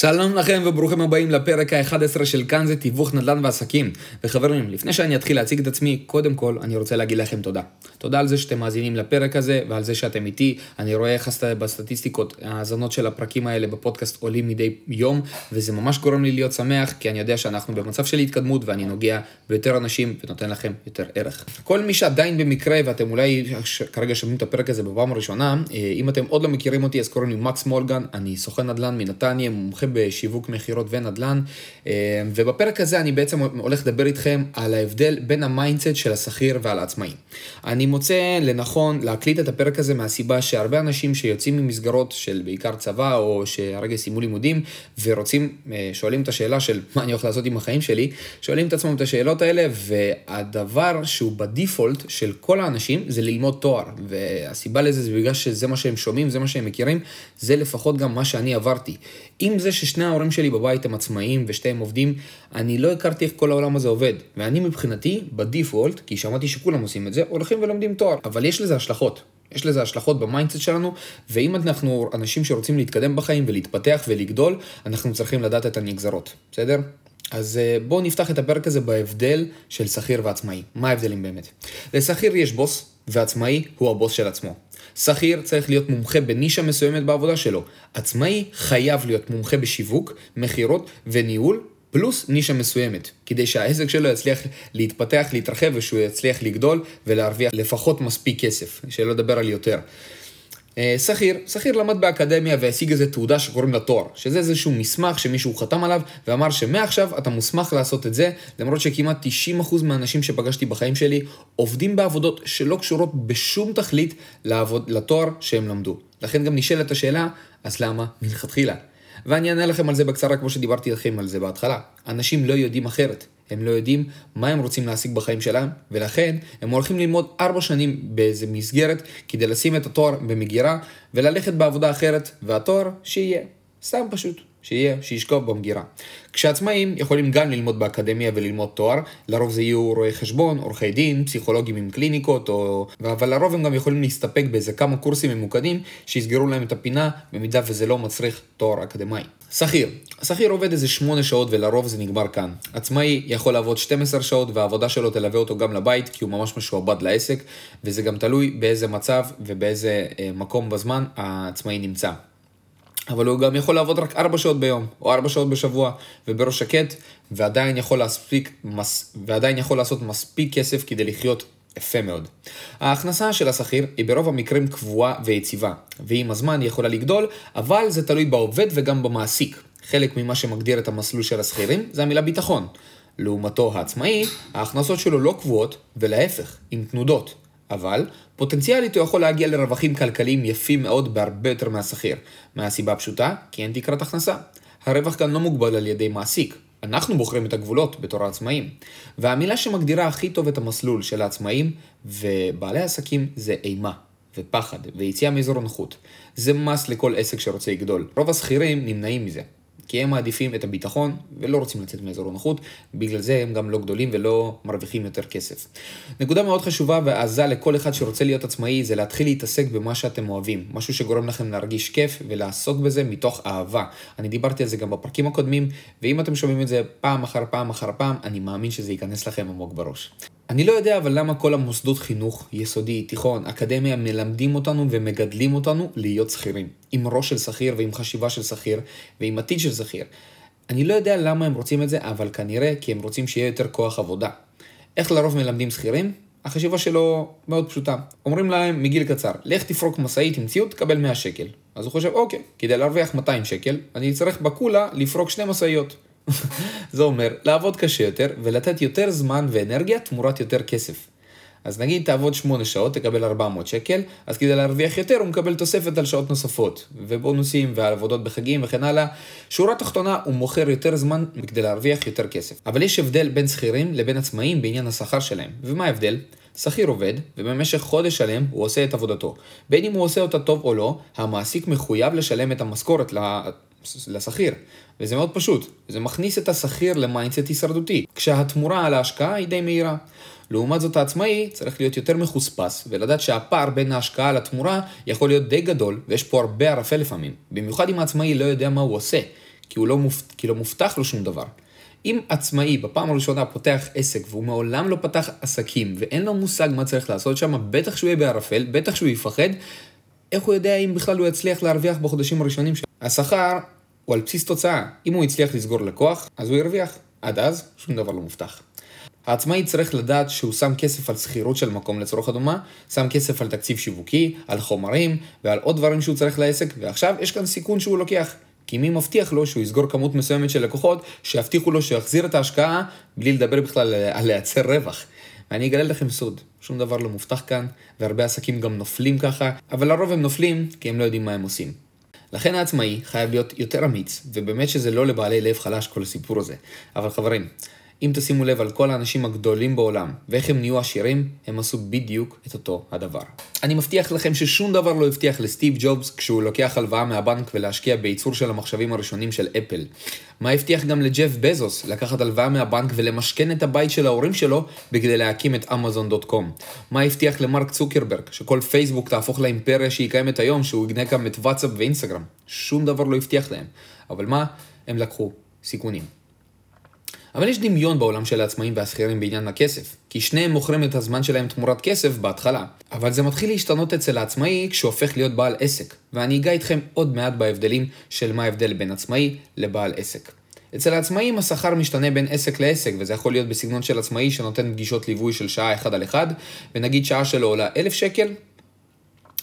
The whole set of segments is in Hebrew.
שלום לכם וברוכים הבאים לפרק ה-11 של כאן זה תיווך נדל"ן ועסקים. וחברים, לפני שאני אתחיל להציג את עצמי, קודם כל אני רוצה להגיד לכם תודה. תודה על זה שאתם מאזינים לפרק הזה ועל זה שאתם איתי. אני רואה איך בסטטיסטיקות ההאזנות של הפרקים האלה בפודקאסט עולים מדי יום, וזה ממש גורם לי להיות שמח, כי אני יודע שאנחנו במצב של התקדמות ואני נוגע ביותר אנשים ונותן לכם יותר ערך. כל מי שעדיין במקרה, ואתם אולי כרגע שומעים את הפרק הזה בפעם הראשונה, אה, אם אתם עוד לא מכירים אותי, אז קוראים לי מקס מולגן, אני סוכן נדל"ן מנתניה, מומחה בשיווק מכירות ונדל"ן, אה, ובפרק הזה אני בעצם הולך לדבר איתכם על ההבדל בין ה mindset של השכיר ועל העצמאי. אני מוצא לנכון להקליט את הפרק הזה מהסיבה שהרבה אנשים שיוצאים ממסגרות של בעיקר צבא, או שהרגע סיימו לימודים, ורוצים, אה, שואלים את השאלה של מה אני הולך לעשות עם החיים שלי, שואלים את עצמם את השאלות האלה, והדבר שהוא ב default של כל האנשים זה ללמוד תואר, והסיבה לזה זה בגלל שזה מה שהם שומעים, זה מה שהם מכירים, זה לפחות גם מה שאני עברתי. עם זה ששני ההורים שלי בבית הם עצמאיים ושתיהם עובדים, אני לא הכרתי איך כל העולם הזה עובד. ואני מבחינתי, ב default, כי שמעתי שכולם עושים את זה, הולכים ולומדים תואר. אבל יש לזה השלכות. יש לזה השלכות ב mindset שלנו, ואם אנחנו אנשים שרוצים להתקדם בחיים ולהתפתח ולגדול, אנחנו צריכים לדעת את הנגזרות, בסדר? אז אה, בואו נפתח את הפרק הזה בהבדל של שכיר ועצמאי. מה ההבדלים באמת? לשכיר יש בוס, ועצמאי הוא הבוס של עצמו. שכיר צריך להיות מומחה בנישה מסוימת בעבודה שלו. עצמאי חייב להיות מומחה בשיווק, מכירות וניהול, פלוס נישה מסוימת, כדי שהעסק שלו יצליח להתפתח, להתרחב ושהוא יצליח לגדול ולהרוויח לפחות מספיק כסף, שלא לדבר על יותר. אה, שכיר, שכיר למד באקדמיה והשיג איזה תעודה שקוראים לה תואר, שזה איזשהו מסמך שמישהו חתם עליו ואמר שמעכשיו אתה מוסמך לעשות את זה, למרות שכמעט 90% מהאנשים שפגשתי בחיים שלי עובדים בעבודות שלא קשורות בשום תכלית לעבוד, לתואר שהם למדו. לכן גם נשאלת השאלה, אז למה מלכתחילה? ואני אענה לכם על זה בקצרה כמו שדיברתי לכם על זה בהתחלה. אנשים לא יודעים אחרת. הם לא יודעים מה הם רוצים להשיג בחיים שלהם, ולכן הם הולכים ללמוד ארבע שנים באיזה מסגרת כדי לשים את התואר במגירה וללכת בעבודה אחרת, והתואר שיהיה. סתם פשוט. שיהיה, שישכוב במגירה. כשעצמאים יכולים גם ללמוד באקדמיה וללמוד תואר, לרוב זה יהיו רואי חשבון, עורכי דין, פסיכולוגים עם קליניקות, או... אבל לרוב הם גם יכולים להסתפק באיזה כמה קורסים ממוקדים שיסגרו להם את הפינה, במידה וזה לא מצריך תואר אקדמאי. שכיר, שכיר עובד איזה 8 שעות ולרוב זה נגמר כאן. עצמאי יכול לעבוד 12 שעות והעבודה שלו תלווה אותו גם לבית כי הוא ממש משועבד לעסק, וזה גם תלוי באיזה מצב ובאיזה אה, מקום בזמן העצמאי נמצא. אבל הוא גם יכול לעבוד רק 4 שעות ביום, או 4 שעות בשבוע, ובראש שקט, ועדיין יכול, להספיק, מס, ועדיין יכול לעשות מספיק כסף כדי לחיות יפה מאוד. ההכנסה של השכיר היא ברוב המקרים קבועה ויציבה, ועם הזמן היא יכולה לגדול, אבל זה תלוי בעובד וגם במעסיק. חלק ממה שמגדיר את המסלול של השכירים זה המילה ביטחון. לעומתו העצמאי, ההכנסות שלו לא קבועות, ולהפך, עם תנודות. אבל פוטנציאלית הוא יכול להגיע לרווחים כלכליים יפים מאוד בהרבה יותר מהשכיר. מהסיבה הפשוטה, כי אין תקרת הכנסה. הרווח כאן לא מוגבל על ידי מעסיק. אנחנו בוחרים את הגבולות בתור העצמאים. והמילה שמגדירה הכי טוב את המסלול של העצמאים ובעלי עסקים זה אימה. ופחד, ויציאה מאזור הנוחות. זה מס לכל עסק שרוצה לגדול. רוב השכירים נמנעים מזה. כי הם מעדיפים את הביטחון ולא רוצים לצאת מאזור הנוחות, בגלל זה הם גם לא גדולים ולא מרוויחים יותר כסף. נקודה מאוד חשובה ועזה לכל אחד שרוצה להיות עצמאי זה להתחיל להתעסק במה שאתם אוהבים, משהו שגורם לכם להרגיש כיף ולעסוק בזה מתוך אהבה. אני דיברתי על זה גם בפרקים הקודמים, ואם אתם שומעים את זה פעם אחר פעם אחר פעם, אני מאמין שזה ייכנס לכם עמוק בראש. אני לא יודע אבל למה כל המוסדות חינוך, יסודי, תיכון, אקדמיה, מלמדים אותנו ומגדלים אותנו להיות שכירים. עם ראש של שכיר ועם חשיבה של שכיר ועם עתיד של שכיר. אני לא יודע למה הם רוצים את זה, אבל כנראה כי הם רוצים שיהיה יותר כוח עבודה. איך לרוב מלמדים שכירים? החשיבה שלו מאוד פשוטה. אומרים להם מגיל קצר, לך תפרוק משאית עם ציוד, תקבל 100 שקל. אז הוא חושב, אוקיי, כדי להרוויח 200 שקל, אני אצטרך בקולה לפרוק שני משאיות. זה אומר לעבוד קשה יותר ולתת יותר זמן ואנרגיה תמורת יותר כסף. אז נגיד תעבוד 8 שעות, תקבל 400 שקל, אז כדי להרוויח יותר הוא מקבל תוספת על שעות נוספות, ובונוסים ועל עבודות בחגים וכן הלאה. שורה תחתונה, הוא מוכר יותר זמן כדי להרוויח יותר כסף. אבל יש הבדל בין שכירים לבין עצמאים בעניין השכר שלהם. ומה ההבדל? שכיר עובד, ובמשך חודש שלם הוא עושה את עבודתו. בין אם הוא עושה אותה טוב או לא, המעסיק מחויב לשלם את המשכורת לשכיר. וזה מאוד פשוט, זה מכניס את השכיר ל mindset הישרדותי, כשהתמורה על ההשקעה היא די מהירה. לעומת זאת העצמאי צריך להיות יותר מחוספס, ולדעת שהפער בין ההשקעה לתמורה יכול להיות די גדול, ויש פה הרבה ערפל לפעמים. במיוחד אם העצמאי לא יודע מה הוא עושה. כי, הוא לא, מופ... כי לא מובטח לו שום דבר. אם עצמאי בפעם הראשונה פותח עסק והוא מעולם לא פתח עסקים ואין לו מושג מה צריך לעשות שם, בטח שהוא יהיה בערפל, בטח שהוא יפחד, איך הוא יודע אם בכלל הוא יצליח להרוויח בחודשים הראשונים שלו? השכר הוא על בסיס תוצאה. אם הוא יצליח לסגור לקוח, אז הוא ירוויח. עד אז, שום דבר לא מובטח. העצמאי צריך לדעת שהוא שם כסף על שכירות של מקום לצורך אדומה, שם כסף על תקציב שיווקי, על חומרים ועל עוד דברים שהוא צריך לעסק, ועכשיו יש כאן סיכון שהוא לוקח. כי מי מבטיח לו שהוא יסגור כמות מסוימת של לקוחות, שיבטיחו לו שיחזיר את ההשקעה, בלי לדבר בכלל על לייצר רווח. ואני אגלה לכם סוד, שום דבר לא מובטח כאן, והרבה עסקים גם נופלים ככה, אבל לרוב הם נופלים כי הם לא יודעים מה הם עושים. לכן העצמאי חייב להיות יותר אמיץ, ובאמת שזה לא לבעלי לב חלש כל הסיפור הזה. אבל חברים, אם תשימו לב על כל האנשים הגדולים בעולם, ואיך הם נהיו עשירים, הם עשו בדיוק את אותו הדבר. אני מבטיח לכם ששום דבר לא הבטיח לסטיב ג'ובס כשהוא לוקח הלוואה מהבנק ולהשקיע בייצור של המחשבים הראשונים של אפל. מה הבטיח גם לג'ף בזוס לקחת הלוואה מהבנק ולמשכן את הבית של ההורים שלו בכדי להקים את אמזון.קום? מה הבטיח למרק צוקרברג שכל פייסבוק תהפוך לאימפריה שהיא קיימת היום, שהוא יגנה גם את וואטסאפ ואינסטגרם? שום דבר לא הבטיח להם. אבל מה? הם לקחו סיכונים. אבל יש דמיון בעולם של העצמאים והשכירים בעניין הכסף, כי שניהם מוכרים את הזמן שלהם תמורת כסף בהתחלה. אבל זה מתחיל להשתנות אצל העצמאי כשהוא הופך להיות בעל עסק, ואני אגע איתכם עוד מעט בהבדלים של מה ההבדל בין עצמאי לבעל עסק. אצל העצמאים השכר משתנה בין עסק לעסק, וזה יכול להיות בסגנון של עצמאי שנותן פגישות ליווי של שעה אחד על אחד, ונגיד שעה שלו עולה אלף שקל,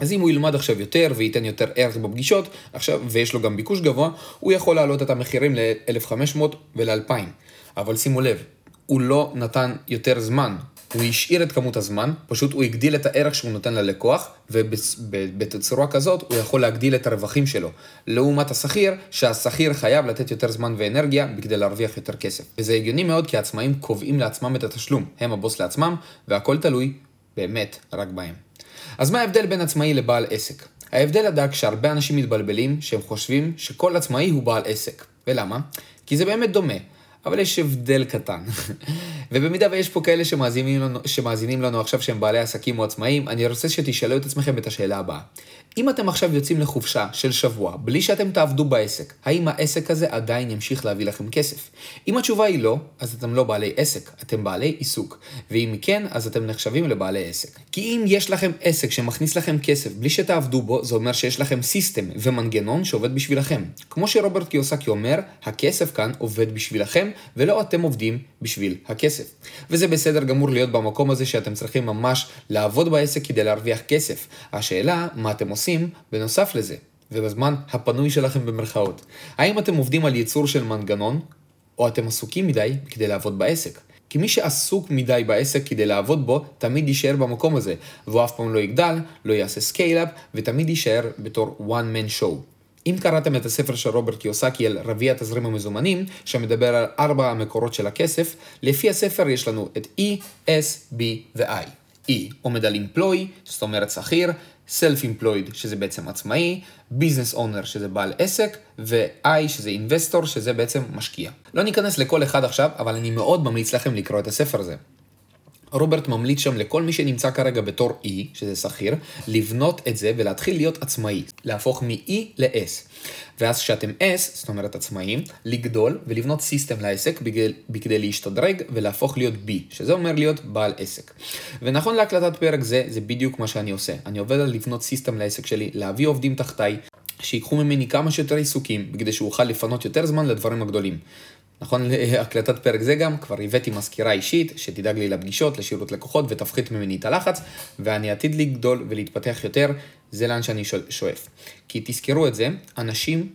אז אם הוא ילמד עכשיו יותר וייתן יותר ערך בפגישות, עכשיו, ויש לו גם ביקוש גבוה, הוא יכול להעלות את המחירים ל-1500 ול-2000. אבל שימו לב, הוא לא נתן יותר זמן. הוא השאיר את כמות הזמן, פשוט הוא הגדיל את הערך שהוא נותן ללקוח, ובתצורה כזאת הוא יכול להגדיל את הרווחים שלו. לעומת השכיר, שהשכיר חייב לתת יותר זמן ואנרגיה בכדי להרוויח יותר כסף. וזה הגיוני מאוד כי העצמאים קובעים לעצמם את התשלום, הם הבוס לעצמם, והכל תלוי באמת רק בהם. אז מה ההבדל בין עצמאי לבעל עסק? ההבדל הדק שהרבה אנשים מתבלבלים שהם חושבים שכל עצמאי הוא בעל עסק. ולמה? כי זה באמת דומה. אבל יש הבדל קטן. ובמידה ויש פה כאלה שמאזינים לנו, שמאזינים לנו עכשיו שהם בעלי עסקים או עצמאים, אני רוצה שתשאלו את עצמכם את השאלה הבאה. אם אתם עכשיו יוצאים לחופשה של שבוע, בלי שאתם תעבדו בעסק, האם העסק הזה עדיין ימשיך להביא לכם כסף? אם התשובה היא לא, אז אתם לא בעלי עסק, אתם בעלי עיסוק. ואם כן, אז אתם נחשבים לבעלי עסק. כי אם יש לכם עסק שמכניס לכם כסף בלי שתעבדו בו, זה אומר שיש לכם סיסטם ומנגנון שעובד בשבילכם. כמו שרוברט קיוסקי אומר, הכסף כאן עובד בשבילכם, ולא אתם עובדים בשביל הכסף. וזה בסדר גמור להיות במקום הזה שאתם צריכים ממש לעבוד בעסק כדי להרוויח כסף. השאלה, מה אתם עושים בנוסף לזה, ובזמן הפנוי שלכם במרכאות. האם אתם עובדים על ייצור של מנגנון, או אתם עסוקים מדי כדי לעבוד בעסק? כי מי שעסוק מדי בעסק כדי לעבוד בו, תמיד יישאר במקום הזה, והוא אף פעם לא יגדל, לא יעשה scale-up, ותמיד יישאר בתור one man show. אם קראתם את הספר של רוברט קיוסאקי על רביע התזרים המזומנים, שמדבר על ארבע המקורות של הכסף, לפי הספר יש לנו את E, S, B ו-I. E עומד על employee, זאת אומרת שכיר, Self-Employed, שזה בעצם עצמאי, Business Owner, שזה בעל עסק, ו-I, שזה Investor, שזה בעצם משקיע. לא ניכנס לכל אחד עכשיו, אבל אני מאוד ממליץ לכם לקרוא את הספר הזה. רוברט ממליץ שם לכל מי שנמצא כרגע בתור E, שזה שכיר, לבנות את זה ולהתחיל להיות עצמאי, להפוך מ-E ל-S. ואז כשאתם S, זאת אומרת עצמאים, לגדול ולבנות סיסטם לעסק בכדי, בכדי להשתדרג ולהפוך להיות B, שזה אומר להיות בעל עסק. ונכון להקלטת פרק זה, זה בדיוק מה שאני עושה. אני עובד על לבנות system לעסק שלי, להביא עובדים תחתיי, שיקחו ממני כמה שיותר עיסוקים, בכדי שאוכל לפנות יותר זמן לדברים הגדולים. נכון להקלטת פרק זה גם, כבר הבאתי מזכירה אישית, שתדאג לי לפגישות, לשירות לקוחות ותפחית ממני את הלחץ, ואני עתיד לגדול ולהתפתח יותר, זה לאן שאני שואף. כי תזכרו את זה, אנשים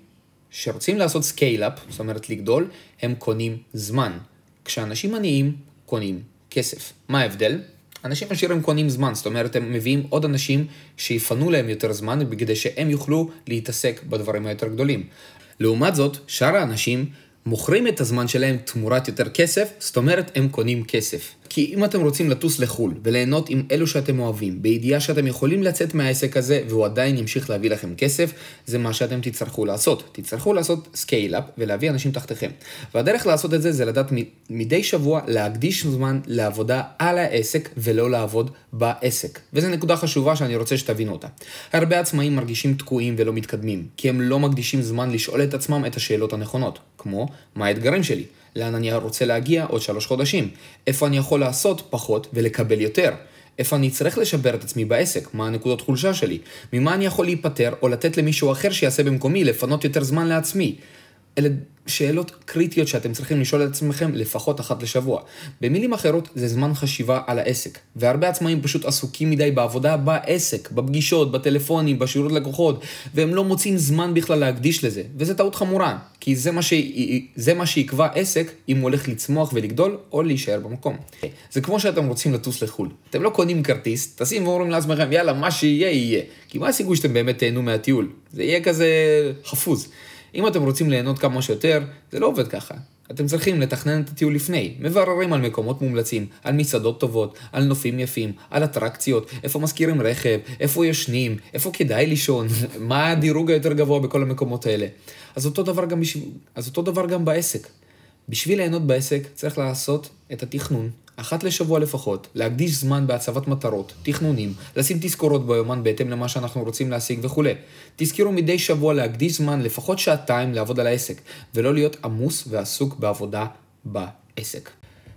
שרוצים לעשות scale-up, זאת אומרת לגדול, הם קונים זמן. כשאנשים עניים קונים כסף. מה ההבדל? אנשים עשירים קונים זמן, זאת אומרת הם מביאים עוד אנשים שיפנו להם יותר זמן כדי שהם יוכלו להתעסק בדברים היותר גדולים. לעומת זאת, שאר האנשים מוכרים את הזמן שלהם תמורת יותר כסף, זאת אומרת הם קונים כסף. כי אם אתם רוצים לטוס לחו"ל וליהנות עם אלו שאתם אוהבים, בידיעה שאתם יכולים לצאת מהעסק הזה והוא עדיין ימשיך להביא לכם כסף, זה מה שאתם תצטרכו לעשות. תצטרכו לעשות scale-up ולהביא אנשים תחתיכם. והדרך לעשות את זה זה לדעת מדי שבוע להקדיש זמן לעבודה על העסק ולא לעבוד בעסק. וזו נקודה חשובה שאני רוצה שתבינו אותה. הרבה עצמאים מרגישים תקועים ולא מתקדמים, כי הם לא מקדישים זמן לשאול את עצמם את השאלות הנכונות, כמו מה האתגרים שלי? לאן אני רוצה להגיע עוד שלוש חודשים? איפה אני יכול לעשות פחות ולקבל יותר? איפה אני צריך לשפר את עצמי בעסק? מה הנקודות חולשה שלי? ממה אני יכול להיפטר או לתת למישהו אחר שיעשה במקומי, לפנות יותר זמן לעצמי? אלה שאלות קריטיות שאתם צריכים לשאול את עצמכם לפחות אחת לשבוע. במילים אחרות, זה זמן חשיבה על העסק. והרבה עצמאים פשוט עסוקים מדי בעבודה בעסק, בפגישות, בטלפונים, בשירות לקוחות, והם לא מוצאים זמן בכלל להקדיש לזה. וזו טעות חמורה, כי זה מה, ש... זה מה שיקבע עסק אם הוא הולך לצמוח ולגדול, או להישאר במקום. זה כמו שאתם רוצים לטוס לחו"ל. אתם לא קונים כרטיס, טסים ואומרים לעצמכם, יאללה, מה שיהיה, יהיה. כי מה הסיכוי שאתם באמת תהנו מהטיול? זה יהיה כזה חפוז. אם אתם רוצים ליהנות כמה שיותר, זה לא עובד ככה. אתם צריכים לתכנן את הטיול לפני, מבררים על מקומות מומלצים, על מסעדות טובות, על נופים יפים, על אטרקציות, איפה מזכירים רכב, איפה ישנים, איפה כדאי לישון, מה הדירוג היותר גבוה בכל המקומות האלה. אז אותו דבר גם, בשב... אז אותו דבר גם בעסק. בשביל ליהנות בעסק צריך לעשות את התכנון, אחת לשבוע לפחות, להקדיש זמן בהצבת מטרות, תכנונים, לשים תזכורות ביומן בהתאם למה שאנחנו רוצים להשיג וכולי. תזכרו מדי שבוע להקדיש זמן לפחות שעתיים לעבוד על העסק, ולא להיות עמוס ועסוק בעבודה בעסק.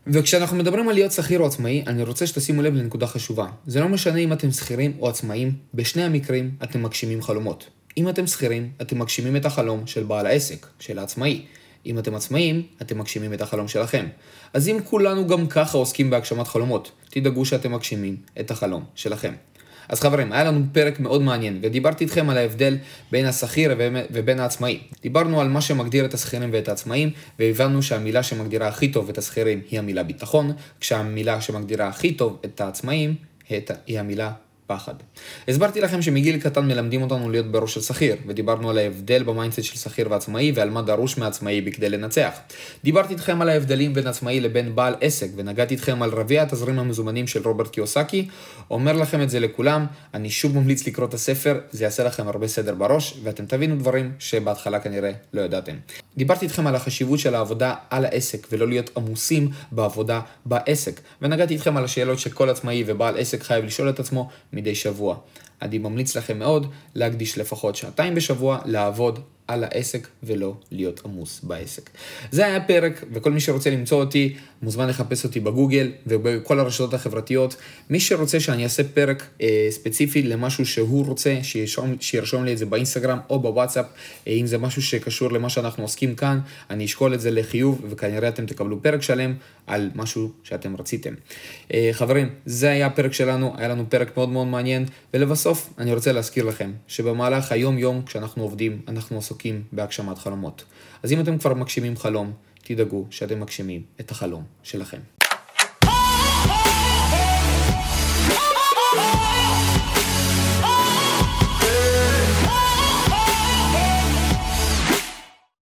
וכשאנחנו מדברים על להיות שכיר או עצמאי, אני רוצה שתשימו לב לנקודה חשובה. זה לא משנה אם אתם שכירים או עצמאים, בשני המקרים אתם מגשימים חלומות. אם אתם שכירים, אתם מגשימים את החלום של בעל העסק, של העצמאי. אם אתם עצמאים, אתם מגשימים את החלום שלכם. אז אם כולנו גם ככה עוסקים בהגשמת חלומות, תדאגו שאתם מגשימים את החלום שלכם. אז חברים, היה לנו פרק מאוד מעניין, ודיברתי איתכם על ההבדל בין השכיר ובין העצמאי. דיברנו על מה שמגדיר את השכירים ואת העצמאים, והבנו שהמילה שמגדירה הכי טוב את השכירים היא המילה ביטחון, כשהמילה שמגדירה הכי טוב את העצמאים היא המילה פחד. הסברתי לכם שמגיל קטן מלמדים אותנו להיות בראש של שכיר, ודיברנו על ההבדל ב mindset של שכיר ועצמאי ועל מה דרוש מעצמאי בכדי לנצח. דיברתי איתכם על ההבדלים בין עצמאי לבין בעל עסק, ונגעתי איתכם על רביע התזרים המזומנים של רוברט קיוסאקי. אומר לכם את זה לכולם, אני שוב ממליץ לקרוא את הספר, זה יעשה לכם הרבה סדר בראש, ואתם תבינו דברים שבהתחלה כנראה לא ידעתם. דיברתי איתכם על החשיבות של העבודה על העסק, ולא להיות עמוסים בעבודה בעסק, ונגעתי איתכם על השאלות שכל עצמאי ובעל עסק חייב לשאול את עצמו מדי שבוע. אני ממליץ לכם מאוד להקדיש לפחות שעתיים בשבוע לעבוד על העסק ולא להיות עמוס בעסק. זה היה פרק, וכל מי שרוצה למצוא אותי, מוזמן לחפש אותי בגוגל ובכל הרשתות החברתיות. מי שרוצה שאני אעשה פרק אה, ספציפי למשהו שהוא רוצה, שירשום, שירשום לי את זה באינסטגרם או בוואטסאפ, אה, אם זה משהו שקשור למה שאנחנו עוסקים כאן, אני אשקול את זה לחיוב, וכנראה אתם תקבלו פרק שלם על משהו שאתם רציתם. אה, חברים, זה היה הפרק שלנו, היה לנו פרק מאוד מאוד מעניין, ולבסוף אני רוצה להזכיר לכם שבמהלך היום-יום כשאנחנו עובדים, אנחנו עסוקים בהגשמת חלומות. אז אם אתם כבר מגשימים חלום, תדאגו שאתם מגשימים את החלום שלכם.